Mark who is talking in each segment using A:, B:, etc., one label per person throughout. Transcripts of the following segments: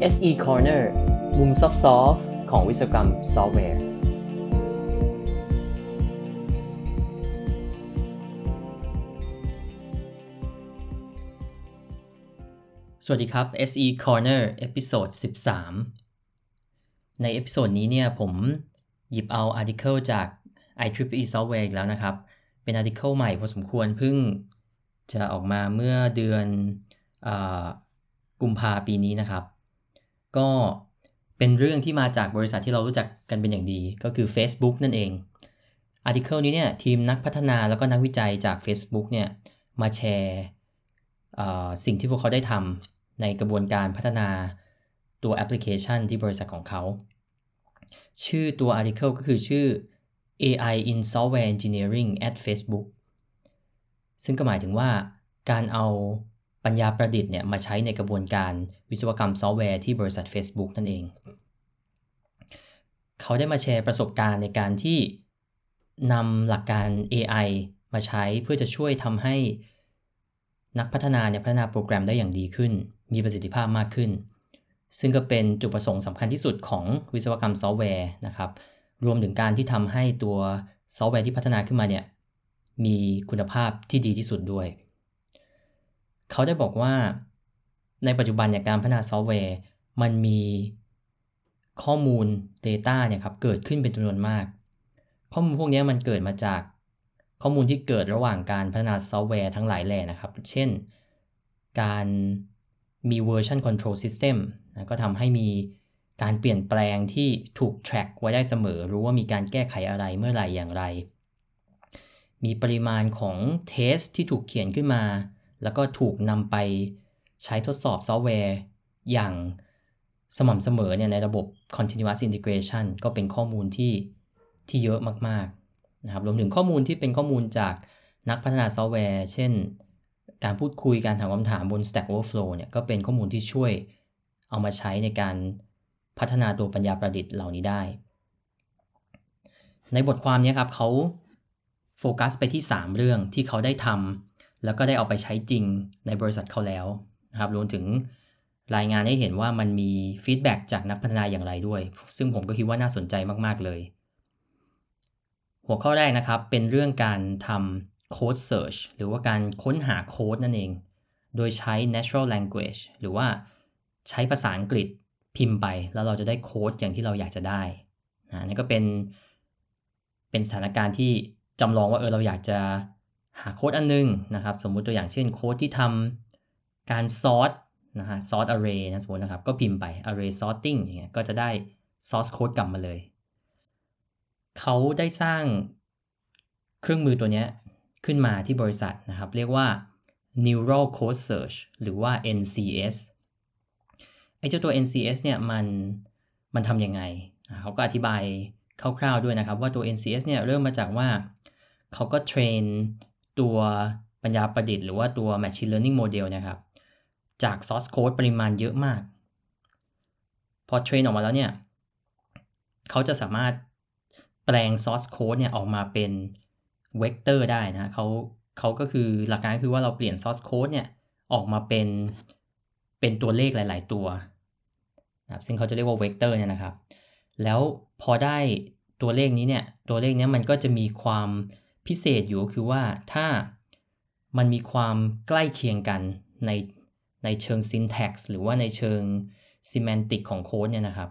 A: SE Corner มุมซอฟต์ของวิศวกรรมซอฟต์แวร์ สวัสดีครับ SE Corner episode 13 ใน episode นี้เนี่ยผมหยิบเอา article จาก IEEE Software อีกแล้วนะครับ เป็น article ใหม่พอสมควรเพิ่งจะออกมาเมื่อเดือนอกุมภาปีนี้นะครับ ก็เป็นเรื่องที่มาจากบริษัทที่เรารู้จักกันเป็นอย่างดี ก็คือ Facebook นั่นเอง article นี้เนี่ยทีมนักพัฒนาแล้วก็นักวิจัยจาก Facebook เนี่ยมาแชร์สิ่งที่พวกเขาได้ทำในกระบวนการพัฒนาตัวแอปพลิเคชันที่บริษัทของเขา ชื่อตัว article ก็คือชื่อ AI in Software Engineering at Facebook ซึ่งก็หมายถึงว่าการเอา ปัญญาประดิษฐ์เนี่ยมาใช้ในกระบวนการวิศวกรรมซอฟต์แวร์ที่บริษัท Facebook นั่นเอง เขาได้มาแชร์ประสบการณ์ในการที่นำหลักการ AI มาใช้เพื่อจะช่วยทำให้นักพัฒนาเนี่ยพัฒนาโปรแกรมได้อย่างดีขึ้น มีประสิทธิภาพมากขึ้น ซึ่งก็เป็นจุดประสงค์สำคัญที่สุดของวิศวกรรมซอฟต์แวร์นะครับ รวมถึงการที่ทำให้ตัวซอฟต์แวร์ที่พัฒนาขึ้นมาเนี่ยมีคุณภาพที่ดีที่สุดด้วย เขาได้บอกว่าในปัจจุบันเนี่ยการพัฒนาซอฟต์แวร์ มันมีข้อมูล data เนี่ยครับเกิดขึ้นเป็นจำนวนมาก ข้อมูลพวกนี้มันเกิดมาจากข้อมูลที่เกิดระหว่างการพัฒนาซอฟต์แวร์ทั้งหลายแหล่นะครับ เช่น การมี version control system นะก็ทำให้มีการเปลี่ยนแปลงที่ถูก track ไว้ได้เสมอ รู้ว่ามีการแก้ไขอะไรเมื่อไหร่อย่างไร มีปริมาณของเทสที่ถูกเขียนขึ้นมา แล้วก็ถูกนำไปใช้ทดสอบซอฟต์แวร์ อย่างสม่ำเสมอเนี่ยในระบบ continuous integration ก็เป็นข้อมูลที่ที่เยอะมากๆนะครับรวมถึงข้อมูลที่เป็นข้อมูลจากนักพัฒนาซอฟต์แวร์ เช่น การพูดคุยการถามคำถามบน Stack Overflow เนี่ยก็เป็นข้อมูลที่ช่วยเอามาใช้ในการพัฒนาตัวปัญญาประดิษฐ์เหล่านี้ได้ ในบทความนี้ครับเขาโฟกัสไปที่ 3 เรื่องที่เขาได้ทำ แล้วก็ได้เอาไปใช้จริงในบริษัทเขาแล้วนะครับรวมถึงรายงานให้เห็นว่ามันมี feedback จากนักพัฒนาอย่างไรด้วย ซึ่งผมก็คิดว่าน่าสนใจมาก ๆ เลย หัวข้อแรกนะครับเป็นเรื่องการทำ code search หรือว่าการค้นหาโค้ดนั่นเอง โดยใช้ natural language หรือว่าใช้ภาษาอังกฤษพิมพ์ไป แล้วเราจะได้โค้ดอย่างที่เราอยากจะได้นะนี่ก็เป็นเป็นสถานการณ์ที่จำลองว่าเออเราอยากจะ หาโค้ดอันนึงนะครับ สมมุติตัวอย่างเช่นโค้ดที่ทำการซอร์ตนะฮะซอร์ตอาร์เรย์นะสมมตินะครับ ก็พิมพ์ไป array sorting อย่างเงี้ยก็จะได้ source code กลับมาเลย เขาได้สร้างเครื่องมือตัวนี้ขึ้นมาที่บริษัทนะครับ เรียกว่า neural code search หรือว่า NCS ไอ้เจ้าตัว NCS เนี่ยมันมันทำยังไง เขาก็อธิบายคร่าวๆด้วยนะครับ ว่าตัว NCS เนี่ยเริ่มมาจากว่าเขาก็เทรน ตัวปัญญาประดิษฐ์หรือว่าตัว machine learning model นะครับ จาก source code ปริมาณเยอะมาก พอ train ออกมาแล้วเนี่ย เขาจะสามารถแปลง source code เนี่ยออกมาเป็นเวกเตอร์ได้นะเขาเขาก็คือหลักการคือว่าเราเปลี่ยน source code เนี่ยออกมาเป็นเป็นตัวเลขหลาย ๆ ตัวนะซึ่งเขาจะเรียกว่าเวกเตอร์เนี่ยนะครับ แล้วพอได้ตัวเลขนี้เนี่ย ตัวเลขนี้มันก็จะมีความ พิเศษอยู่คือว่าถ้ามันมีความใกล้เคียงกันในในเชิง syntax หรือว่าในเชิง semantic ของโค้ดเนี่ยนะครับ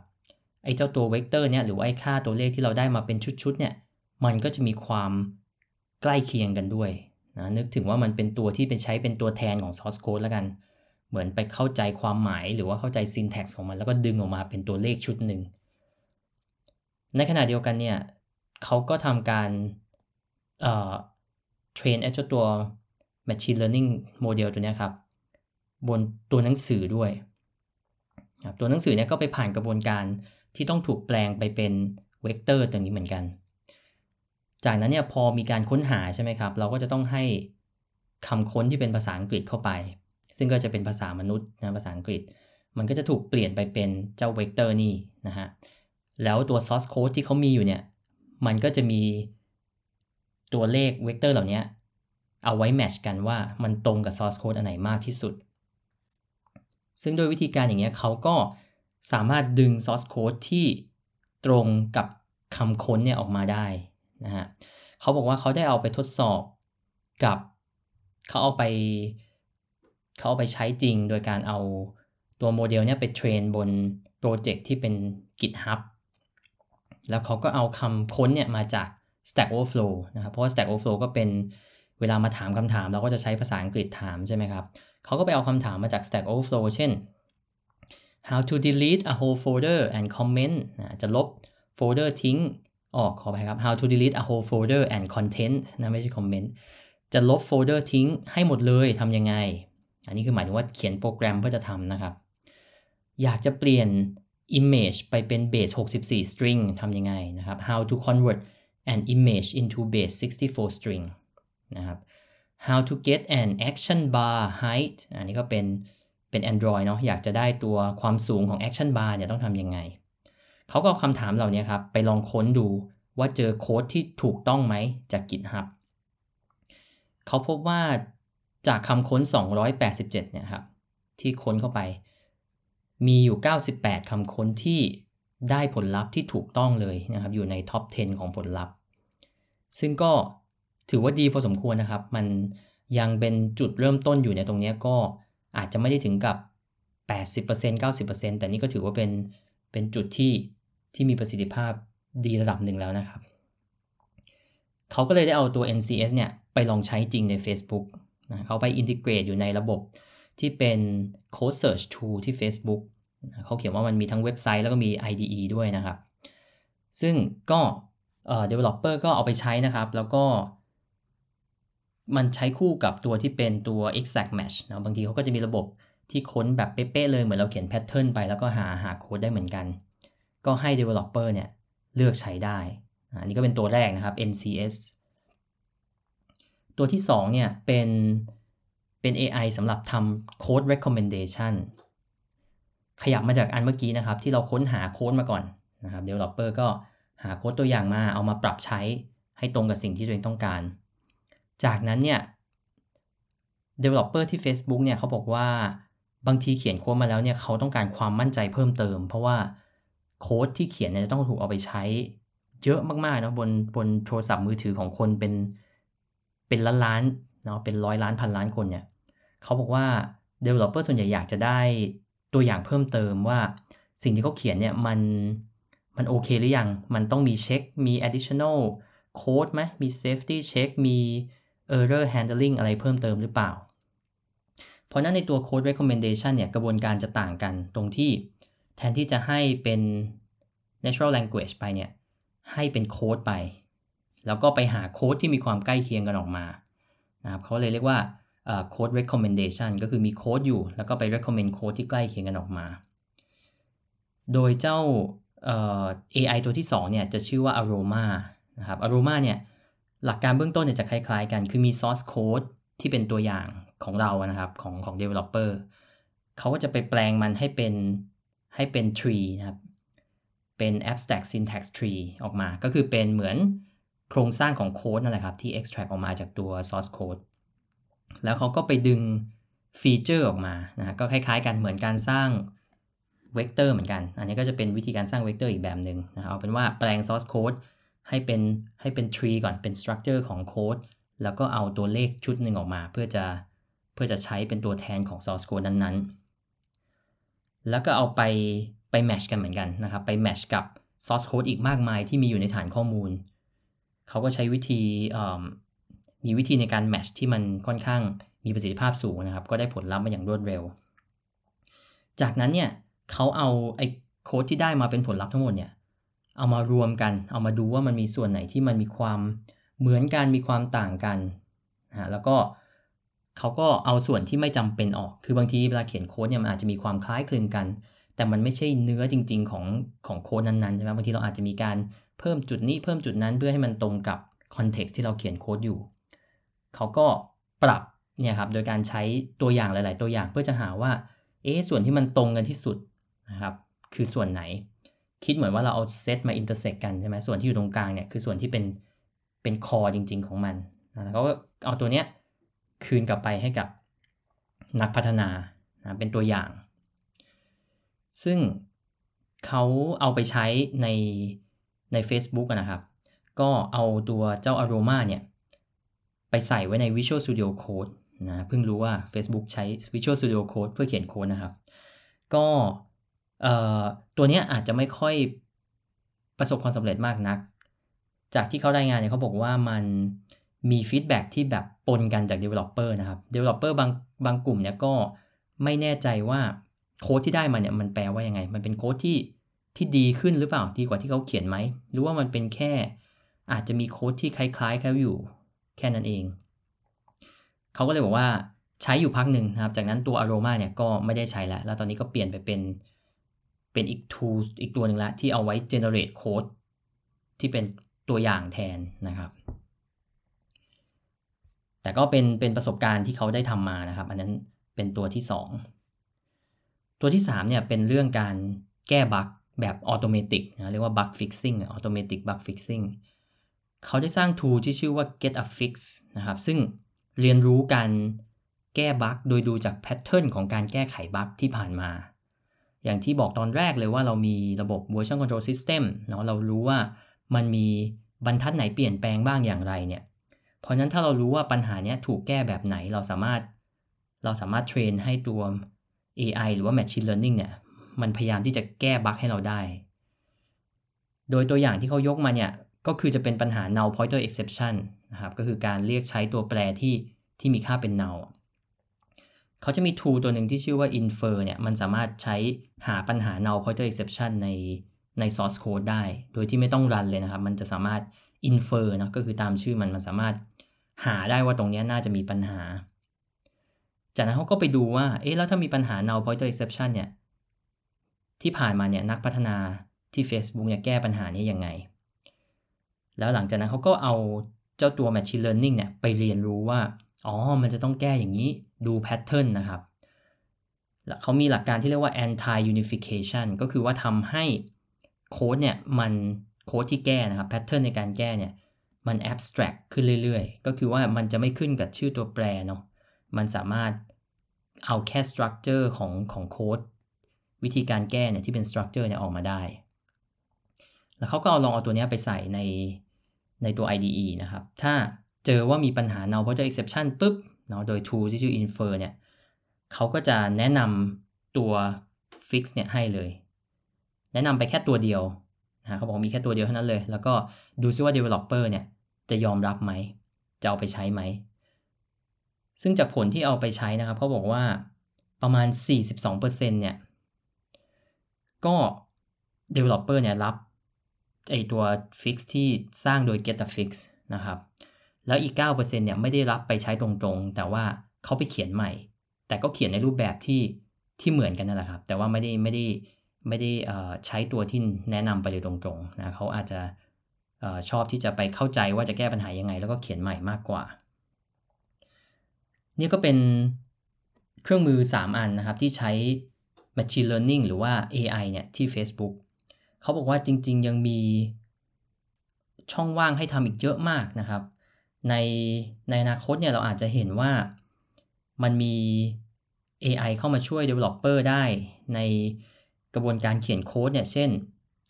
A: ไอ้เจ้าตัวเวกเตอร์เนี่ยหรือว่าไอ้ค่าตัวเลขที่เราได้มาเป็นชุดๆเนี่ยมันก็จะมีความใกล้เคียงกันด้วยนะนึกถึงว่ามันเป็นตัวที่เป็นใช้เป็นตัวแทนของ source code แล้วกัน เหมือนไปเข้าใจความหมายหรือว่าเข้าใจ syntax ของมันแล้วก็ดึงออกมาเป็นตัวเลขชุดหนึ่งในขณะเดียวกันเนี่ยเขาก็ทำการ เทรนไอ้เจ้าตัว machine learning model ตัวนี้ครับ บนตัวหนังสือด้วยตัวหนังสือเนี่ยก็ไปผ่านกระบวนการที่ต้องถูกแปลงไปเป็นเวกเตอร์ตัวนี้เหมือนกัน จากนั้นเนี่ยพอมีการค้นหาใช่ไหมครับ เราก็จะต้องให้คำค้นที่เป็นภาษาอังกฤษเข้าไป ซึ่งก็จะเป็นภาษามนุษย์นะภาษาอังกฤษ มันก็จะถูกเปลี่ยนไปเป็นเจ้าเวกเตอร์นี่นะฮะแล้วตัว source code ที่เขามีอยู่เนี่ยมันก็จะมี ตัวเลขเวกเตอร์เหล่านี้เอาไว้ match กันว่ามันตรงกับ source code อันไหนมากที่สุด ซึ่งโดยวิธีการอย่างเงี้ยเขาก็สามารถดึง source code ที่ตรงกับคำค้นเนี่ยออกมาได้นะฮะเขาบอกว่าเขาได้เอาไปทดสอบกับเขาเอาไปเขาเอาไปใช้จริงโดยการเอาตัวโมเดลเนี่ยไป train บนโปรเจกต์ที่เป็น GitHub แล้วเขาก็เอาคำค้นเนี่ยมาจาก Stack Overflow นะครับ เพราะว่า Stack Overflow ก็เป็นเวลามาถามคำถาม เราก็จะใช้ภาษาอังกฤษถามใช่ไหมครับ เขาก็ไปเอาคำถามมาจาก Stack Overflow เช่น how to delete a whole folder and comment นะจะลบโฟลเดอร์ทิ้งขออภัยครับ how to delete a whole folder and content นะไม่ใช่ comment จะลบโฟลเดอร์ทิ้งให้หมดเลยทำยังไง อันนี้คือหมายถึงว่าเขียนโปรแกรมเพื่อจะทำนะครับ อยากจะเปลี่ยน image ไปเป็น base 64 string ทำยังไงนะครับ how to convert an image into base 64 string นะครับ how to get an action bar height อันนี้ก็เป็นเป็น Android เนาะอยากจะได้ตัวความสูงของ action bar เนี่ยต้องทำยังไง เขาก็เอาคำถามเหล่านี้ครับ ไปลองค้นดูว่าเจอโค้ดที่ถูกต้องไหมจาก GitHub เขาพบว่าจากคำค้น 287 เนี่ยครับ ที่ค้นเข้าไป มีอยู่ 98 คำค้นที่ ได้ผลลัพธ์ที่ถูกต้องเลยนะครับ อยู่ในท็อป 10 ของผลลัพธ์ ซึ่งก็ถือว่าดีพอสมควรนะครับ มันยังเป็นจุดเริ่มต้นอยู่ในตรงนี้ก็อาจจะไม่ได้ถึงกับ 80% 90%แต่นี่ก็ถือว่าเป็นเป็นจุดที่ที่มีประสิทธิภาพดีระดับหนึ่งแล้วนะครับ เขาก็เลยได้เอาตัว NCS เนี่ยไปลองใช้จริงใน Facebook นะเขาไปอินทิเกรตอยู่ในระบบที่เป็น Code Search Tool ที่ Facebook เขาเขียนว่ามันมีทั้งเว็บไซต์แล้วก็มี IDE ด้วยนะครับ ซึ่งก็เอ่อ developer ก็เอาไปใช้นะครับ แล้วก็ มันใช้คู่กับตัวที่เป็นตัว exact match นะบางทีเขาก็จะมีระบบที่ค้นแบบเป๊ะๆเลยเหมือนเราเขียนแพทเทิร์นไปแล้วก็หาหาโค้ดได้เหมือนกัน ก็ให้ developer เนี่ยเลือกใช้ได้ อันนี้ก็เป็นตัวแรกนะครับ NCS ตัวที่2เนี่ยเป็นเป็น AI สำหรับทำ code recommendation ขยับมาจากอันเมื่อกี้นะครับ ที่เราค้นหาโค้ดมาก่อนนะครับ developer ก็หาโค้ดตัวอย่างมาเอามาปรับใช้ให้ตรงกับสิ่งที่ตัวเองต้องการ จากนั้นเนี่ย developer ที่ Facebook เนี่ยเขาบอกว่าบางทีเขียนโค้ดมาแล้วเนี่ยเขาต้องการความมั่นใจเพิ่มเติม เพราะว่าโค้ดที่เขียนเนี่ยจะต้องถูกเอาไปใช้เยอะมากๆนะบนบนโทรศัพท์มือถือของคนเป็นเป็นล้านล้านเนาะเป็นร้อยล้านพันล้านคนเนี่ยเขาบอกว่า developer ส่วนใหญ่อยากจะได้ ตัวอย่างเพิ่มเติมว่าสิ่งที่เขาเขียนเนี่ยมันมันโอเคหรือยัง มันต้องมีเช็ค มี additional code ไหมมี safety check มี error handling อะไรเพิ่มเติมหรือเปล่า เพราะนั้นในตัว code recommendation เนี่ยกระบวนการจะต่างกันตรงที่แทนที่จะให้เป็น natural language ไปเนี่ย ให้เป็นโค้ดไป แล้วก็ไปหาโค้ดที่มีความใกล้เคียงกันออกมานะครับเขาเลยเรียกว่า code recommendation ก็คือมีโค้ดอยู่ แล้วก็ไป recommend โค้ดที่ใกล้เคียงกันออกมา โดยเจ้า AI ตัวที่ 2 เนี่ย จะชื่อว่า Aroma นะครับ Aroma เนี่ย หลักการเบื้องต้นเนี่ยจะคล้ายๆกัน คือมี source code ที่เป็นตัวอย่างของเรานะครับ ของของ developer เขาก็จะไปแปลงมันให้เป็นให้เป็น tree นะครับ เป็น abstract syntax tree ออกมา ก็คือเป็นเหมือนโครงสร้างของโค้ดนั่นแหละครับ ที่ extract ออกมาจากตัว source code แล้วเขาก็ไปดึงฟีเจอร์ออกมานะก็คล้ายๆกันเหมือนการสร้างเวกเตอร์เหมือนกัน อันนี้ก็จะเป็นวิธีการสร้างเวกเตอร์อีกแบบหนึ่งนะครับเอาเป็นว่าแปลง source code ให้เป็นให้เป็น tree ก่อนเป็น structure ของโค้ดแล้วก็เอาตัวเลขชุดหนึ่งออกมา เพื่อจะเพื่อจะใช้เป็นตัวแทนของ source code นั้นๆ แล้วก็เอาไปไป match กันเหมือนกันนะครับ ไป match กับ source code อีกมากมายที่มีอยู่ในฐานข้อมูล เขาก็ใช้วิธี มีวิธีในการแมชที่มันค่อนข้างมีประสิทธิภาพสูงนะครับ ก็ได้ผลลัพธ์มาอย่างรวดเร็ว จากนั้นเนี่ยเขาเอาไอ้โค้ดที่ได้มาเป็นผลลัพธ์ทั้งหมดเนี่ยเอามารวมกัน เอามาดูว่ามันมีส่วนไหนที่มันมีความเหมือนกันมีความต่างกันนะแล้วก็เขาก็เอาส่วนที่ไม่จำเป็นออก คือบางทีเวลาเขียนโค้ดเนี่ยมันอาจจะมีความคล้ายคลึงกัน แต่มันไม่ใช่เนื้อจริง ๆ ของของโค้ดนั้นๆใช่ไหมบางทีเราอาจจะมีการเพิ่มจุดนี้เพิ่มจุดนั้นเพื่อให้มันตรงกับ context ที่เราเขียนโค้ดอยู่ เขาก็ปรับเนี่ยครับโดยการใช้ตัวอย่างหลาย ๆ ตัวอย่างเพื่อจะหาว่าเอ๊ส่วนที่มันตรงกันที่สุดนะครับคือส่วนไหน คิดเหมือนว่าเราเอาเซตมา intersect กันใช่ไหมส่วนที่อยู่ตรงกลางเนี่ยคือส่วนที่เป็นเป็น core จริง ๆ ของมันแล้วเขาก็เอาตัวเนี้ยคืนกลับไปให้กับนักพัฒนานะเป็นตัวอย่าง ซึ่งเขาเอาไปใช้ในใน Facebook นะครับ ก็เอาตัวเจ้า Aroma เนี่ย ไปใส่ไว้ใน Visual Studio Code นะเพิ่งรู้ว่า Facebook ใช้ Visual Studio Code เพื่อเขียนโค้ดนะครับ ก็ตัวนี้อาจจะไม่ค่อยประสบความสำเร็จมากนัก จากที่เขารายงานเนี่ยเขาบอกว่ามันมีฟีดแบ็ที่แบบปนกันจาก Developer นะครับ Developer บางบางกลุ่มเนี่ยก็ไม่แน่ใจว่าโค้ดที่ได้มาเนี่ยมันแปลว่ายังไง มันเป็นโค้ดที่ที่ดีขึ้นหรือเปล่า ดีกว่าที่เขาเขียนไหม หรือว่ามันเป็นแค่อาจจะมีโค้ดที่คล้ายๆเขาอยู่ แค่นั้นเอง เขาก็เลยบอกว่าใช้อยู่พักหนึ่งนะครับ จากนั้นตัว Aroma เนี่ยก็ไม่ได้ใช้แล้ว แล้วตอนนี้ก็เปลี่ยนไปเป็นเป็นอีก tool อีกตัวหนึ่งละที่เอาไว้ generate code ที่เป็นตัวอย่างแทนนะครับ แต่ก็เป็นเป็นประสบการณ์ที่เขาได้ทำมานะครับ อันนั้นเป็นตัวที่ 2 ตัวที่3เนี่ยเป็นเรื่องการแก้บั๊กแบบ automatic นะเรียกว่า bug fixing automatic bug fixing เขาได้สร้าง tool ที่ชื่อว่า Getafix นะครับ ซึ่งเรียนรู้การแก้บั๊กโดยดูจาก pattern ของการแก้ไขบั๊กที่ผ่านมา อย่างที่บอกตอนแรกเลยว่าเรามีระบบ version control system เนาะเรารู้ว่ามันมีบรรทัดไหนเปลี่ยนแปลงบ้างอย่างไรเนี่ย เพราะนั้นถ้าเรารู้ว่าปัญหานี้ถูกแก้แบบไหนเราสามารถเราสามารถเทรนให้ตัว AI หรือว่า Machine Learning เนี่ย มันพยายามที่จะแก้บั๊กให้เราได้ โดยตัวอย่างที่เขายกมาเนี่ย ก็คือจะเป็นปัญหา null pointer exception นะครับ ก็คือการเรียกใช้ตัวแปรที่ที่มีค่าเป็น null เขาจะมี tool ตัวหนึ่งที่ชื่อว่า infer เนี่ย มันสามารถใช้หาปัญหา null pointer exception ในใน source code ได้ โดยที่ไม่ต้องรันเลยนะครับ มันจะสามารถ infer นะ ก็คือตามชื่อมัน มันสามารถหาได้ว่าตรงนี้น่าจะมีปัญหา จากนั้นเขาก็ไปดูว่า เอ๊ะ แล้วถ้ามีปัญหา null pointer exception เนี่ย ที่ผ่านมาเนี่ย นักพัฒนาที่ Facebook เนี่ยแก้ปัญหานี้ยังไง แล้วหลังจากนั้นเขาก็เอาเจ้าตัว machine learning เนี่ยไปเรียนรู้ว่า อ๋อ มันจะต้องแก้อย่างนี้ดู pattern นนะครับเขามีหลักการที่เรียกว่า anti unification ก็คือว่าทำให้โค้ดเนี่ยมันโค้ดที่แก้นะครับ pattern ในการแก้เนี่ยมัน abstract ขึ้นเรื่อยๆ ก็คือว่ามันจะไม่ขึ้นกับชื่อตัวแปรเนาะมันสามารถเอาแค่ structure ของของโค้ดวิธีการแก้เนี่ยที่เป็น structure เนี่ยออกมาได้ แล้วเขาก็เอาลองเอาตัวนี้ไปใส่ใน ในตัว IDE นะครับ ถ้าเจอว่ามีปัญหา null pointer exception ปุ๊บเนาะโดย tool ที่ชื่อ infer เนี่ยเขาก็จะแนะนำตัว fix เนี่ยให้เลย แนะนำไปแค่ตัวเดียวนะเขาบอกมีแค่ตัวเดียวเท่านั้นเลย แล้วก็ดูซิว่า developer เนี่ยจะยอมรับไหม จะเอาไปใช้ไหม ซึ่งจากผลที่เอาไปใช้นะครับเขาบอกว่าประมาณ 42%เนี่ยก็ developer เนี่ยรับ ไอตัว fix ที่สร้างโดย get the fix นะครับ แล้วอีก 9%เนี่ยไม่ได้รับไปใช้ตรงๆ แต่ว่าเขาไปเขียนใหม่ แต่ก็เขียนในรูปแบบที่ที่เหมือนกันนั่นแหละครับ แต่ว่าไม่ได้ไม่ได้ไม่ได้ใช้ตัวที่แนะนำไปเลยตรงๆนะเขาอาจจะชอบที่จะไปเข้าใจว่าจะแก้ปัญหายังไง แล้วก็เขียนใหม่มากกว่า นี่ก็เป็นเครื่องมือ 3 อันนะครับที่ใช้ Machine Learning หรือว่า AI เนี่ยที่ Facebook เขาบอกว่าจริง ๆ ยังมีช่องว่างให้ทำอีกเยอะมากนะครับ ในในอนาคตเนี่ยเราอาจจะเห็นว่ามันมี AI เข้ามาช่วย Developer ได้ในกระบวนการเขียนโค้ดเนี่ย เช่น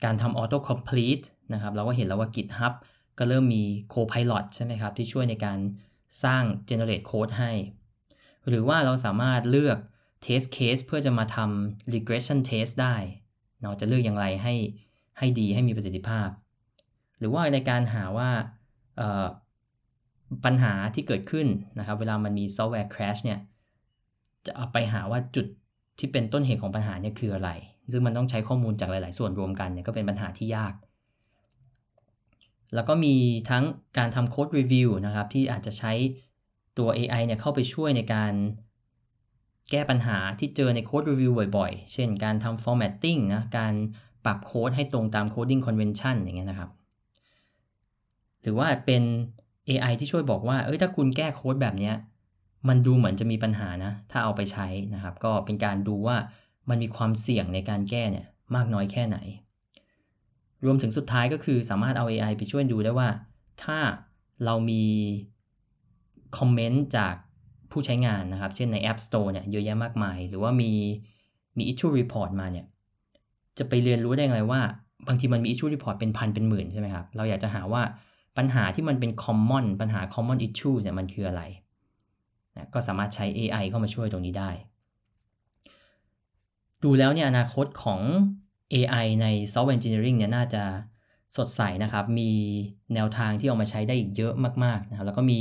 A: การทำ Auto Complete นะครับ เราก็เห็นแล้วว่า GitHub ก็เริ่มมี Copilot ใช่ไหมครับ ที่ช่วยในการสร้าง Generate Code ให้ หรือว่าเราสามารถเลือก Test Case เพื่อจะมาทำ Regression Test ได้ เราจะเลือกอย่างไรให้ ให้ดีให้มีประสิทธิภาพ หรือว่าในการหาว่าปัญหาที่เกิดขึ้นนะครับ เวลามันมีซอฟต์แวร์ crash เนี่ยจะเอาไปหาว่าจุดที่เป็นต้นเหตุของปัญหาเนี่ยคืออะไร ซึ่งมันต้องใช้ข้อมูลจากหลาย ๆ ส่วนรวมกันเนี่ยก็เป็นปัญหาที่ยาก แล้วก็มีทั้งการทำโค้ดรีวิวนะครับที่อาจจะใช้ตัว AI เนี่ยเข้าไปช่วยในการแก้ปัญหาที่เจอในโค้ดรีวิวบ่อย ๆ เช่นการทำ formatting นะ การ ปรับโค้ดให้ตรงตาม coding convention อย่างเงี้ยนะครับ หรือว่าเป็น AI ที่ช่วยบอกว่า เอ้ยถ้าคุณแก้โค้ดแบบเนี้ยมันดูเหมือนจะมีปัญหานะ ถ้าเอาไปใช้นะครับ ก็เป็นการดูว่ามันมีความเสี่ยงในการแก้เนี่ยมากน้อยแค่ไหน รวมถึงสุดท้ายก็คือสามารถเอา AI ไปช่วยดูได้ว่า ถ้าเรามีคอมเมนต์จากผู้ใช้งานนะครับ เช่นใน App Store เนี่ยเยอะแยะมากมาย หรือว่ามีมี issue report มาเนี่ย จะไปเรียนรู้ได้ไงว่า บางทีมันมี issue report เป็นพันเป็นหมื่นใช่ไหมครับ เราอยากจะหาว่าปัญหาที่มันเป็น common ปัญหา common issue เนี่ยมันคืออะไรนะก็สามารถใช้ AI เข้ามาช่วยตรงนี้ได้ ดูแล้วเนี่ยอนาคตของ AI ใน software engineering เนี่ยน่าจะสดใสนะครับ มีแนวทางที่เอามาใช้ได้อีกเยอะมากๆนะครับ แล้วก็มี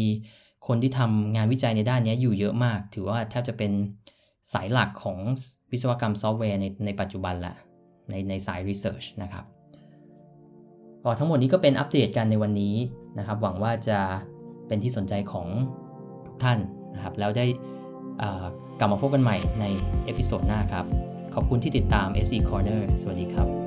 A: คนที่ทำงานวิจัยในด้านนี้อยู่เยอะมาก ถือว่าแทบจะเป็นสายหลักของวิศวกรรมซอฟต์แวร์ในในปัจจุบันละ ในในสาย Research นะครับก็ทั้งหมดนี้ก็เป็นอัปเดตกันในวันนี้นะครับ หวังว่าจะเป็นที่สนใจของทุกท่านนะครับ แล้วได้กลับมาพบกันใหม่ในเอพิโซดหน้าครับ ขอบคุณที่ติดตาม SE Corner สวัสดีครับ